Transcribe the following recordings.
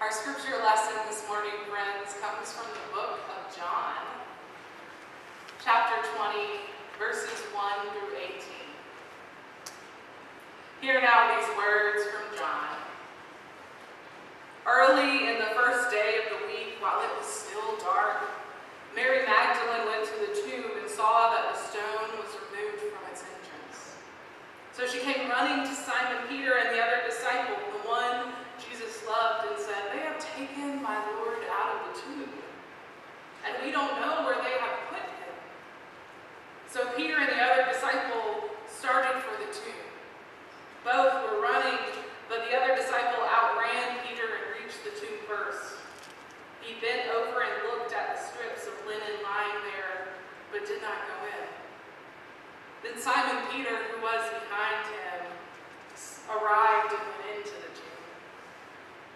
Our scripture lesson this morning, friends, comes from the book of John, chapter 20, verses 1 through 18. Hear now these words from John. Early in the first day of the week, while it was still dark, Mary Magdalene went to the tomb and saw that the stone was removed from its entrance. So she came running to Simon Peter and the other disciple, the one Jesus loved, and said, They have taken my Lord out of the tomb, and we don't know where they have put him. So Peter and the other disciple started for the tomb. Both were running, but the other disciple outran Peter and reached the tomb first. He bent over and looked at the strips of linen lying there, but did not go in. Then Simon Peter, who was behind him, arrived and went into the tomb.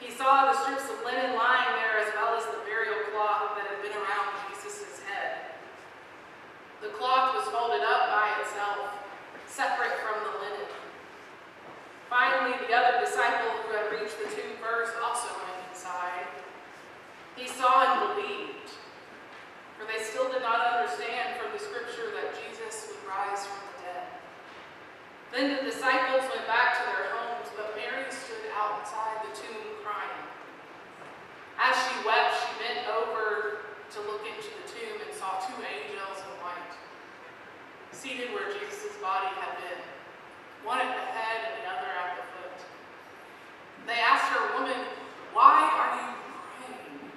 He saw the strips of linen lying there as well as the burial cloth that had been around Jesus' head. The cloth was folded up by itself, separate from the linen. Finally, the other disciple who had reached the tomb first also went inside. He saw and believed, for they still did not understand from the scripture that Jesus would rise from the dead. Then the disciples went back to their homes, but Mary stood outside the tomb crying. As she wept, she bent over to look into the tomb and saw two angels in white, seated where Jesus' body had been, one at the head and the other at the foot. They asked her, Woman, why are you praying?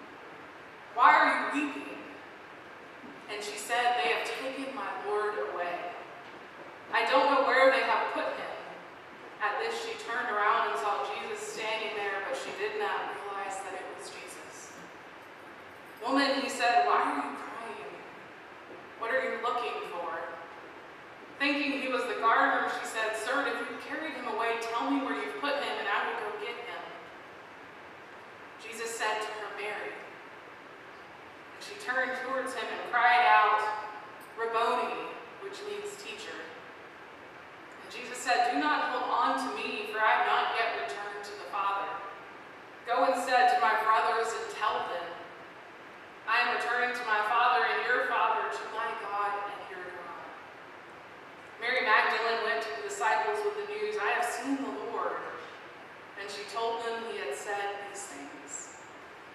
Why are you weeping? And she said, They have taken my Lord away. I don't know where they have put him. At this, she turned around and saw Jesus standing there, but she did not realize that it was Jesus. Woman, he said, Why are you crying? What are you looking for? Thinking he was the gardener, she said, Sir, if you carried him away, tell me where you've put him, and I will go get him. Jesus said to her, Mary. And she turned towards him and cried out, Rabboni, which means teacher. And Jesus said, Do not hold on to me, for I have not yet returned to the Father. Go instead to my brothers and tell them, I am returning to my Father and your Father, to my God and your God. Mary Magdalene went to the disciples with the news, I have seen the Lord. And she told them he had said these things.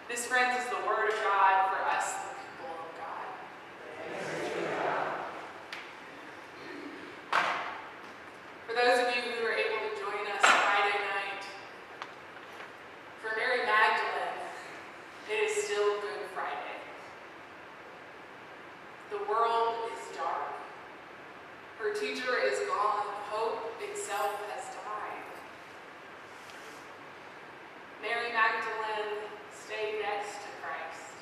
This, friends, is the word of God for us, the people of God. For those of you who are able to join us Friday night, for Mary Magdalene, it is still Good Friday. The world is dark. Her teacher is gone. Hope itself has died. Mary Magdalene stayed next to Christ.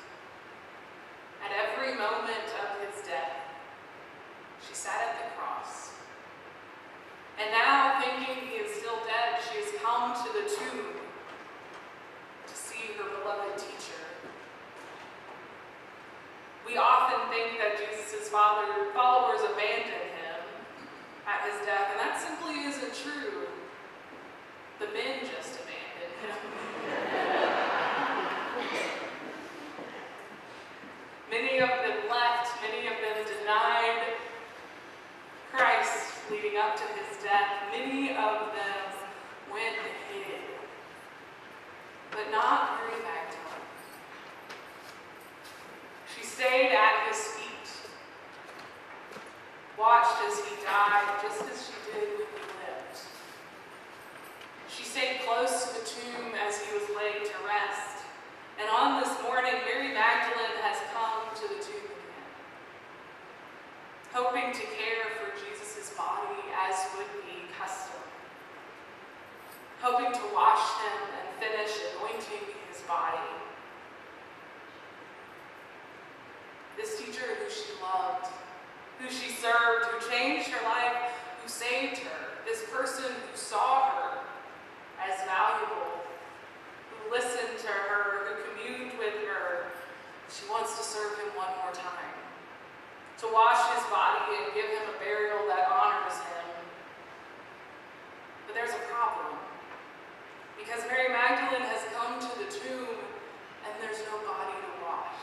At every moment of his death, she sat at the cross. And now, thinking he is still dead, she has come to the tomb to see her beloved teacher. We often think that Jesus' father, followers abandoned him at his death, and that simply isn't true. The men just abandoned him. many of them left, many of them denied Christ leading death. Many of them went and hid, but not Mary Magdalene. She stayed at his feet, watched as he died, just as she did when he lived. She stayed close to the tomb as he was laid to rest. And on this morning, Mary Magdalene has come to the tomb again, hoping to care for Jesus' body as would be custom, hoping to wash him and finish anointing his body. This teacher who she loved, who she served, who changed her life, who saved her, this person who saw her as valuable, who listened to her, who communed with her, she wants to serve him one more time. To wash his body and give him a burial that. But there's a problem. Because Mary Magdalene has come to the tomb and there's no body to wash.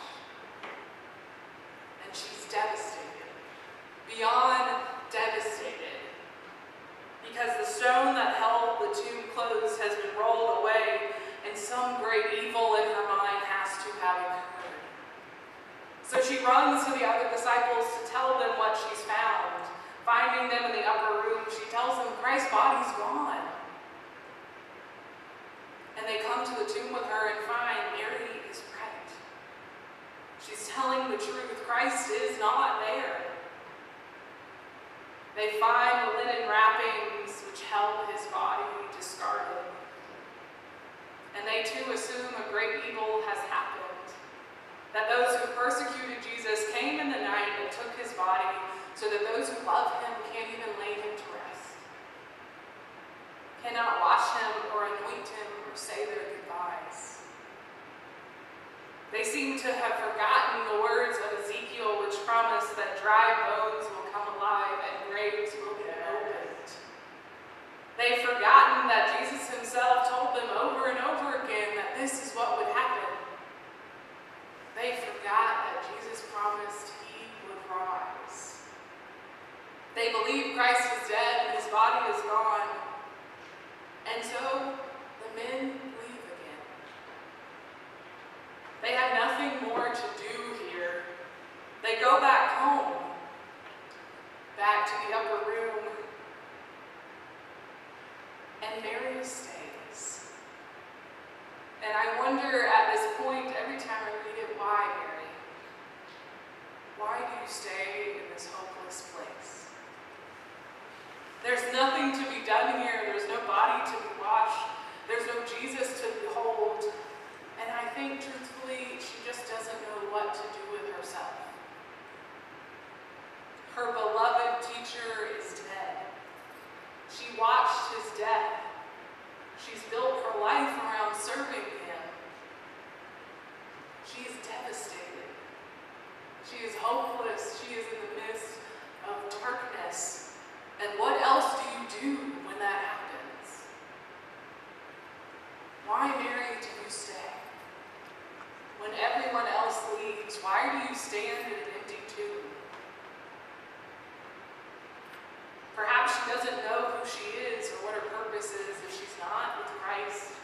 And she's devastated. Beyond devastated. Because the stone that held the tomb closed has been rolled away and some great evil in her mind has to have occurred. So she runs to the other disciples to tell them what she's found. Finding them in the upper room, she tells them Christ's body Christ is not there. They find the linen wrappings which held his body discarded. And they too assume a great evil has happened. That those who persecuted Jesus came in the night and took his body so that those who love him can't even lay him to rest, cannot wash him or anoint him or say their goodbyes. They seem to have forgotten the words of Ezekiel, which promise that dry bones will come alive and graves will be opened. They've forgotten that Jesus himself told them over and over again that this is what would happen. They forgot that Jesus promised he would rise. They believe Christ is dead and his body is gone. And so the men leave again. They have nothing more to do here. They go back home, back to the upper room, and Mary stays. And I wonder at this point, every time I read it, why, Mary? Why do you stay in this hopeless place? There's nothing to done here. There's no body to be washed. There's no Jesus to behold. And I think, truthfully, she just doesn't know what to do with herself. Her beloved teacher is dead. She watched his death. She's built her life around serving him. She is devastated. She is hopeless. She is in the midst of darkness. And what else do you do when that happens? Why, Mary, do you stay? When everyone else leaves, why do you stand in an empty tomb? Perhaps she doesn't know who she is or what her purpose is if she's not with Christ.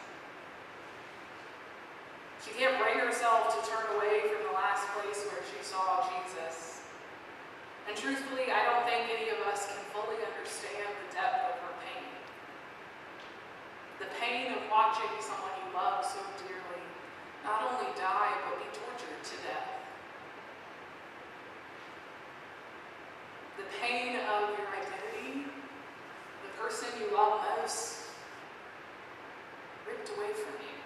She can't bring herself to turn away from the last place where she saw Jesus. And truthfully, I don't think any of us can fully understand the depth of her pain. The pain of watching someone you love so dearly not only die, but be tortured to death. The pain of your identity, the person you love most, ripped away from you.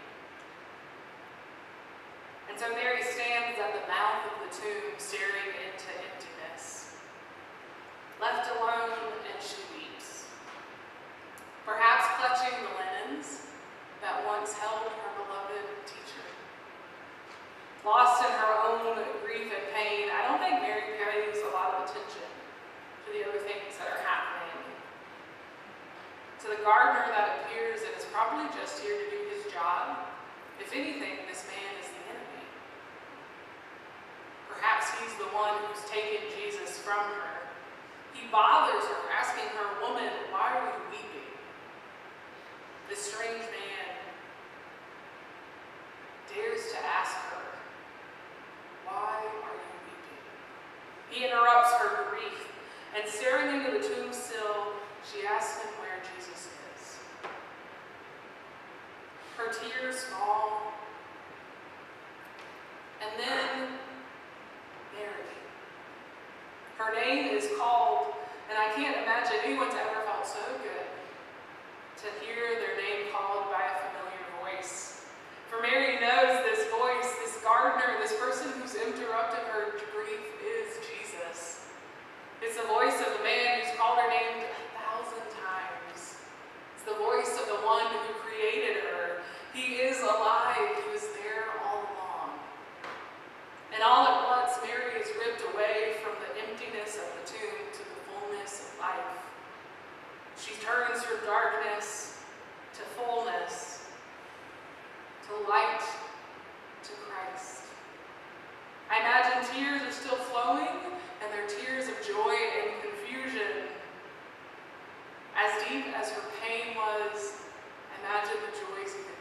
And so Mary stands at the mouth of the tomb, staring into emptiness. Left alone, and she weeps. Perhaps clutching the linens that once held her beloved teacher. Lost in her own grief and pain, I don't think Mary pays a lot of attention to the other things that are happening. To the gardener that appears and is probably just here to do his job. If anything, this man is the enemy. Perhaps he's the one who's taken Jesus from her. He bothers her, asking her, Woman, why are you weeping? This strange man dares to ask her, Why are you weeping? He interrupts her grief, and staring into the tomb sill, she asks him where Jesus is. Her tears fall, and then Mary. Her name is called, and I can't imagine anyone's ever felt so good to hear their name called by a familiar voice. For Mary knows this voice, this gardener, this person who's interrupted her grief is Jesus. It's the voice of the man who's called her name a thousand times. It's the voice of the one who created her. He is alive. He was there all along. And all at once, Mary is ripped away from the emptiness of the tomb to the fullness of life. She turns from darkness to fullness, to light, to Christ. I imagine tears are still flowing, and they're tears of joy and confusion. As deep as her pain was, imagine the joys.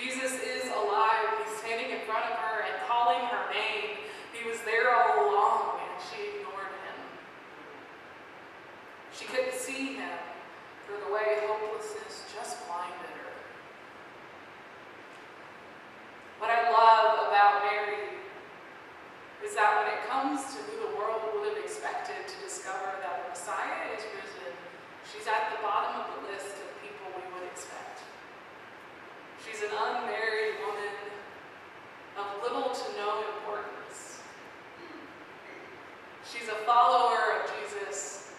Jesus is alive. He's standing in front of her and calling her name. He was there all along, and she ignored him. She couldn't see him for the way hopelessness just blinded her. What I love about Mary is that when it comes to who the world would have expected to discover that the Messiah is risen, she's at the bottom of the list of people we would expect. She's an unmarried woman of little to no importance. She's a follower of Jesus,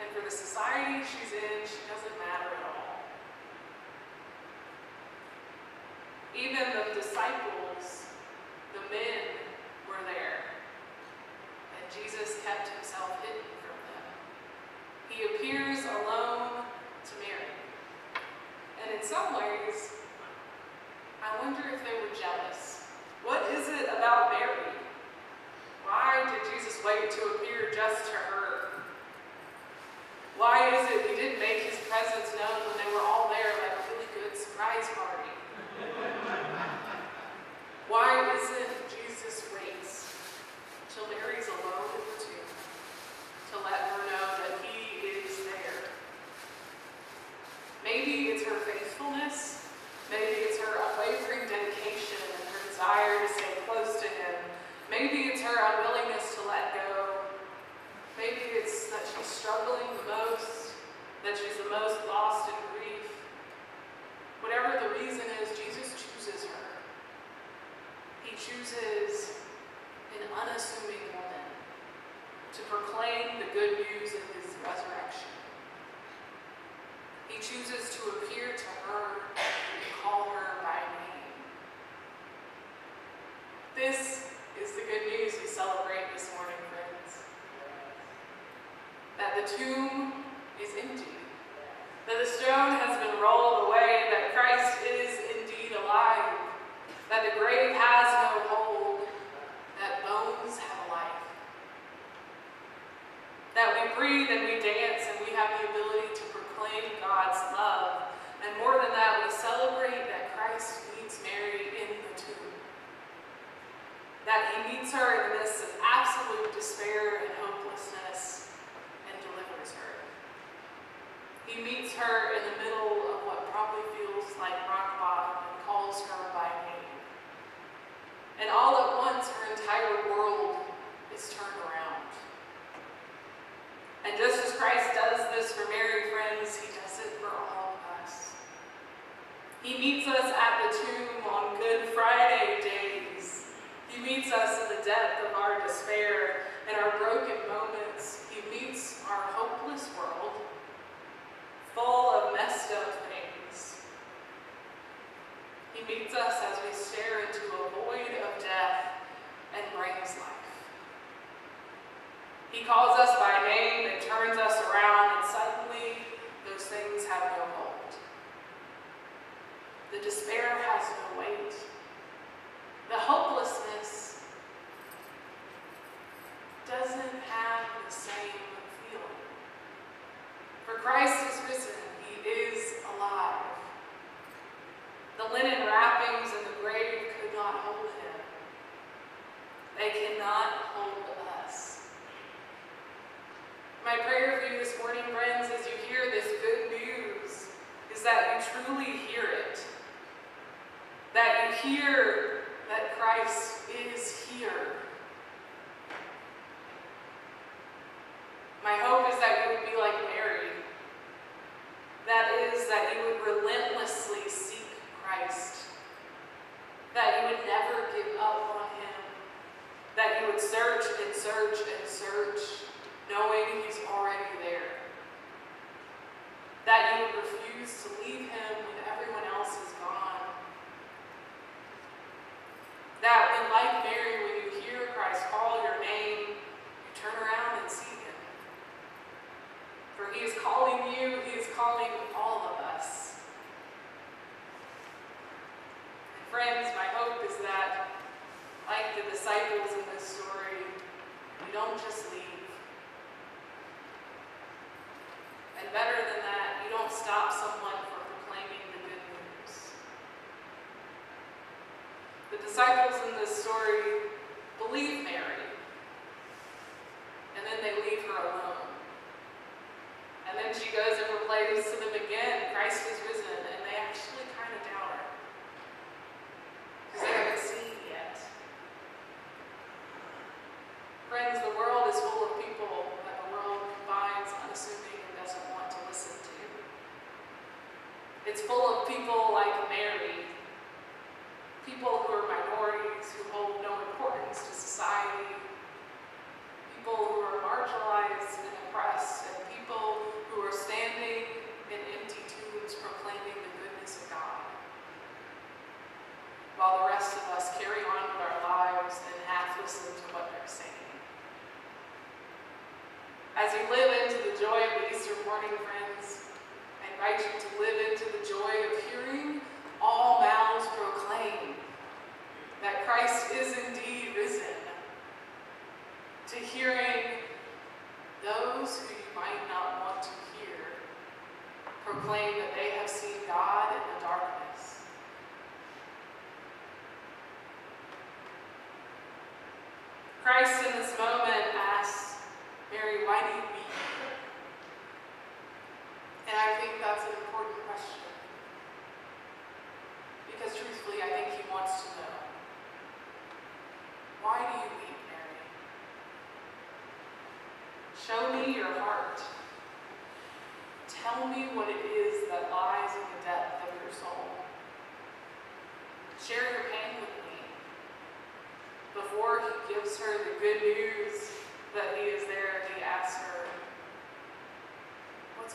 and for the society she's in, she doesn't matter at all. Even the disciples, the men, were there, and Jesus kept himself hidden from them. He appears alone to Mary. And in some ways, I wonder if they were jealous. What is it about Mary? Why did Jesus wait to appear just to her? Why is it he didn't make his presence known when they were all there like a really good surprise party? Why isn't Jesus waits till Mary's alone in the tomb to let her know that he is there? Maybe it's her faithfulness. Maybe it's her unwavering dedication and her desire to stay close to him. Maybe it's her unwillingness to let go. Maybe it's that she's struggling the most, that she's the most lost in grief. Whatever the reason is, Jesus chooses her. He chooses an unassuming woman to proclaim the good news of his resurrection. He chooses to appear to her and call her by name. This is the good news we celebrate this morning, friends. That the tomb is empty. That the stone has been rolled away. That Christ is indeed alive. That the grave has no hold. That bones have life. That we breathe and we dance and we have the ability to proclaim God's love. And more than that, we celebrate that Christ meets Mary in the tomb. That he meets her in the midst of absolute despair and hopelessness and delivers her. He meets her in the middle of what probably feels like rock bottom and calls her by name. And all at once, her entire world is turned around. And just as Christ does this for Mary, friends, he does it for all of us. He meets us at the tomb on Good Friday days. He meets us in the depth of our despair and our broken moments. He meets our hopeless world, full of messed up things. He meets us as we stare into a void of death and brings life. He calls us by name and turns us around, and suddenly those things have no hold. The despair has no weight. The hopelessness doesn't have the same feeling. For Christ is risen, he is alive. The linen wrappings in the grave could not hold him. They cannot hold us. My prayer for you this morning, friends, as you hear this good news, is that you truly hear it. That you hear that Christ is here. My hope is that you would be like Mary. That is, that you would relentlessly seek Christ. That you would never give up on him. That you would search and search and search knowing he's already there. That you would refuse to leave him when everyone else is gone. That when, like Mary, when you hear Christ call your name, you turn around and see him. For he is calling you, all of us. And friends, my hope is that, like the disciples in this story, you don't just leave. And better than that, you don't stop someone from proclaiming the good news. The disciples in this story believe Mary, and then they leave her alone. And then she goes to them again, Christ is risen, and they actually kind of doubt her. Because they haven't seen yet. Friends, the world is full of people that the world finds unassuming and doesn't want to listen to. It's full of people like Mary, people who are minorities, who hold no importance to society, people who are marginalized and oppressed, and people who are standing in empty tombs proclaiming the goodness of God. While the rest of us carry on with our lives and half listen to what they're saying. As you live into the joy of Easter morning, friends, I invite you to live into the joy of hearing all mouths proclaim that Christ is indeed risen, to hearing those who you might not want to hear proclaim that they have seen God in the darkness. Christ in this moment Mary, why do you weep? And I think that's an important question. Because truthfully, I think he wants to know. Why do you weep, Mary? Show me your heart. Tell me what it is that lies in the depth of your soul. Share your pain with me. Before he gives her the good news that he is there, he asks her, What's,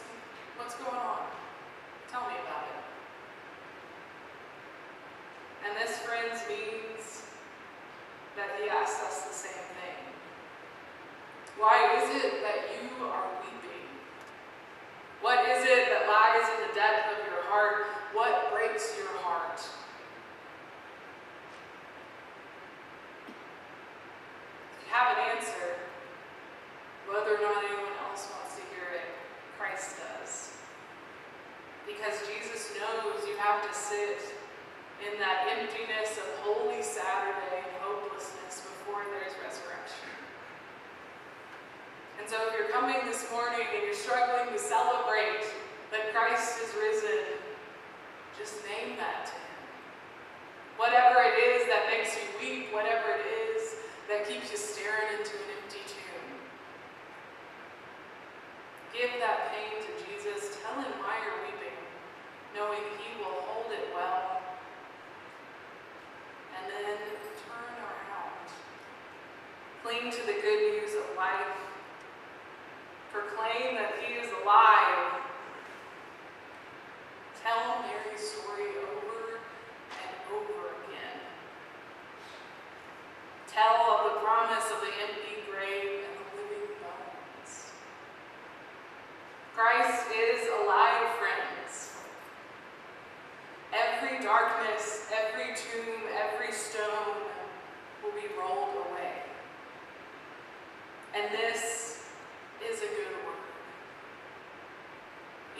what's going on? Tell me about it. And this, friends, means that he asks us the same thing. Why is it that you are weeping? What is it that lies in the depth of your heart? What breaks your heart? If you have an answer, whether or not anyone else wants to hear it, Christ does. Because Jesus knows you have to sit in that emptiness of Holy Saturday and hopelessness before there's resurrection. And so if you're coming this morning and you're struggling to celebrate that Christ is risen, just name that to him. Whatever it is that makes you weep, whatever it is that keeps you staring into an empty tomb. Give that pain to Jesus. Tell him why you're weeping, knowing he will hold it well. And then turn around. Cling to the good news of life. Proclaim that he is alive. Tell Mary's story over and over again. Tell of the promise of the empty grave and the living bones. Christ is alive, friends. Every darkness, every tomb, every stone will be rolled away. And this is a good word.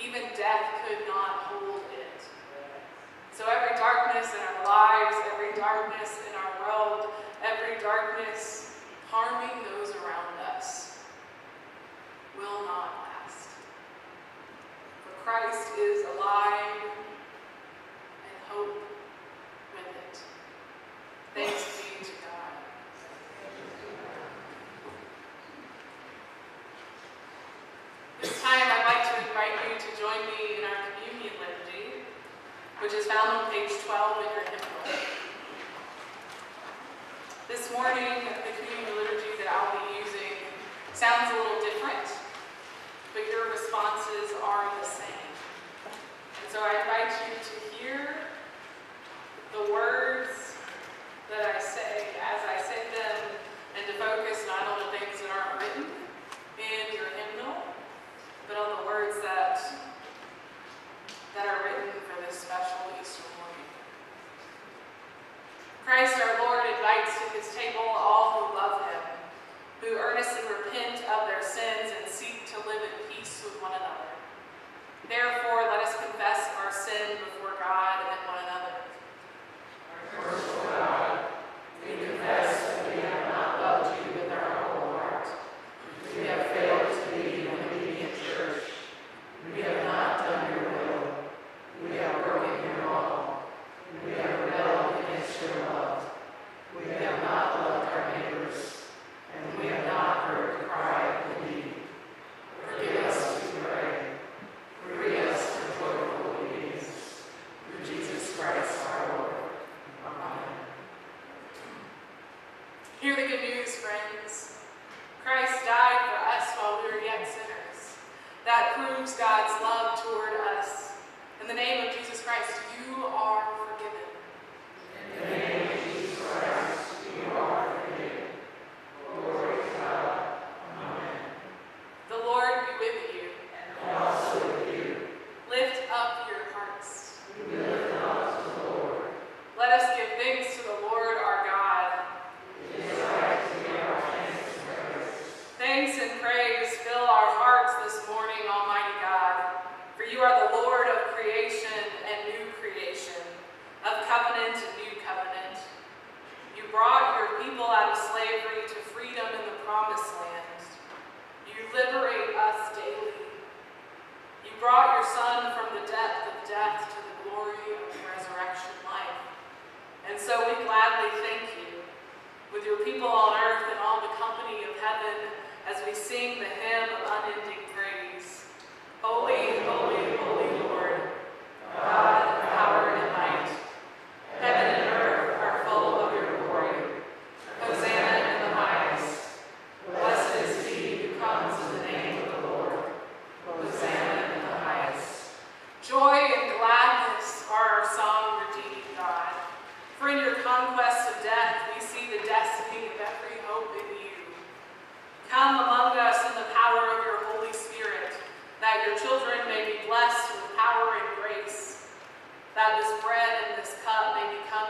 Even death could not hold it. So every darkness in our lives, every darkness in our world, every darkness harming those around us will not last. For Christ is alive and hope with it. Thanks be to God. This time I'd like to invite you to join me in our communion liturgy, which is found on page 12 in your hymnal. This morning, the communion liturgy that I'll be using sounds a little different, but your responses are the same. And so I invite you to hear the words that I say as I say them and to focus not on the things that aren't written in your hymnal, but on the words that, that are written for this special Easter morning. Christ our Lord invites to his table all who love him, who earnestly repent proves God's love toward us. In the name that your children may be blessed with power and grace, that this bread and this cup may become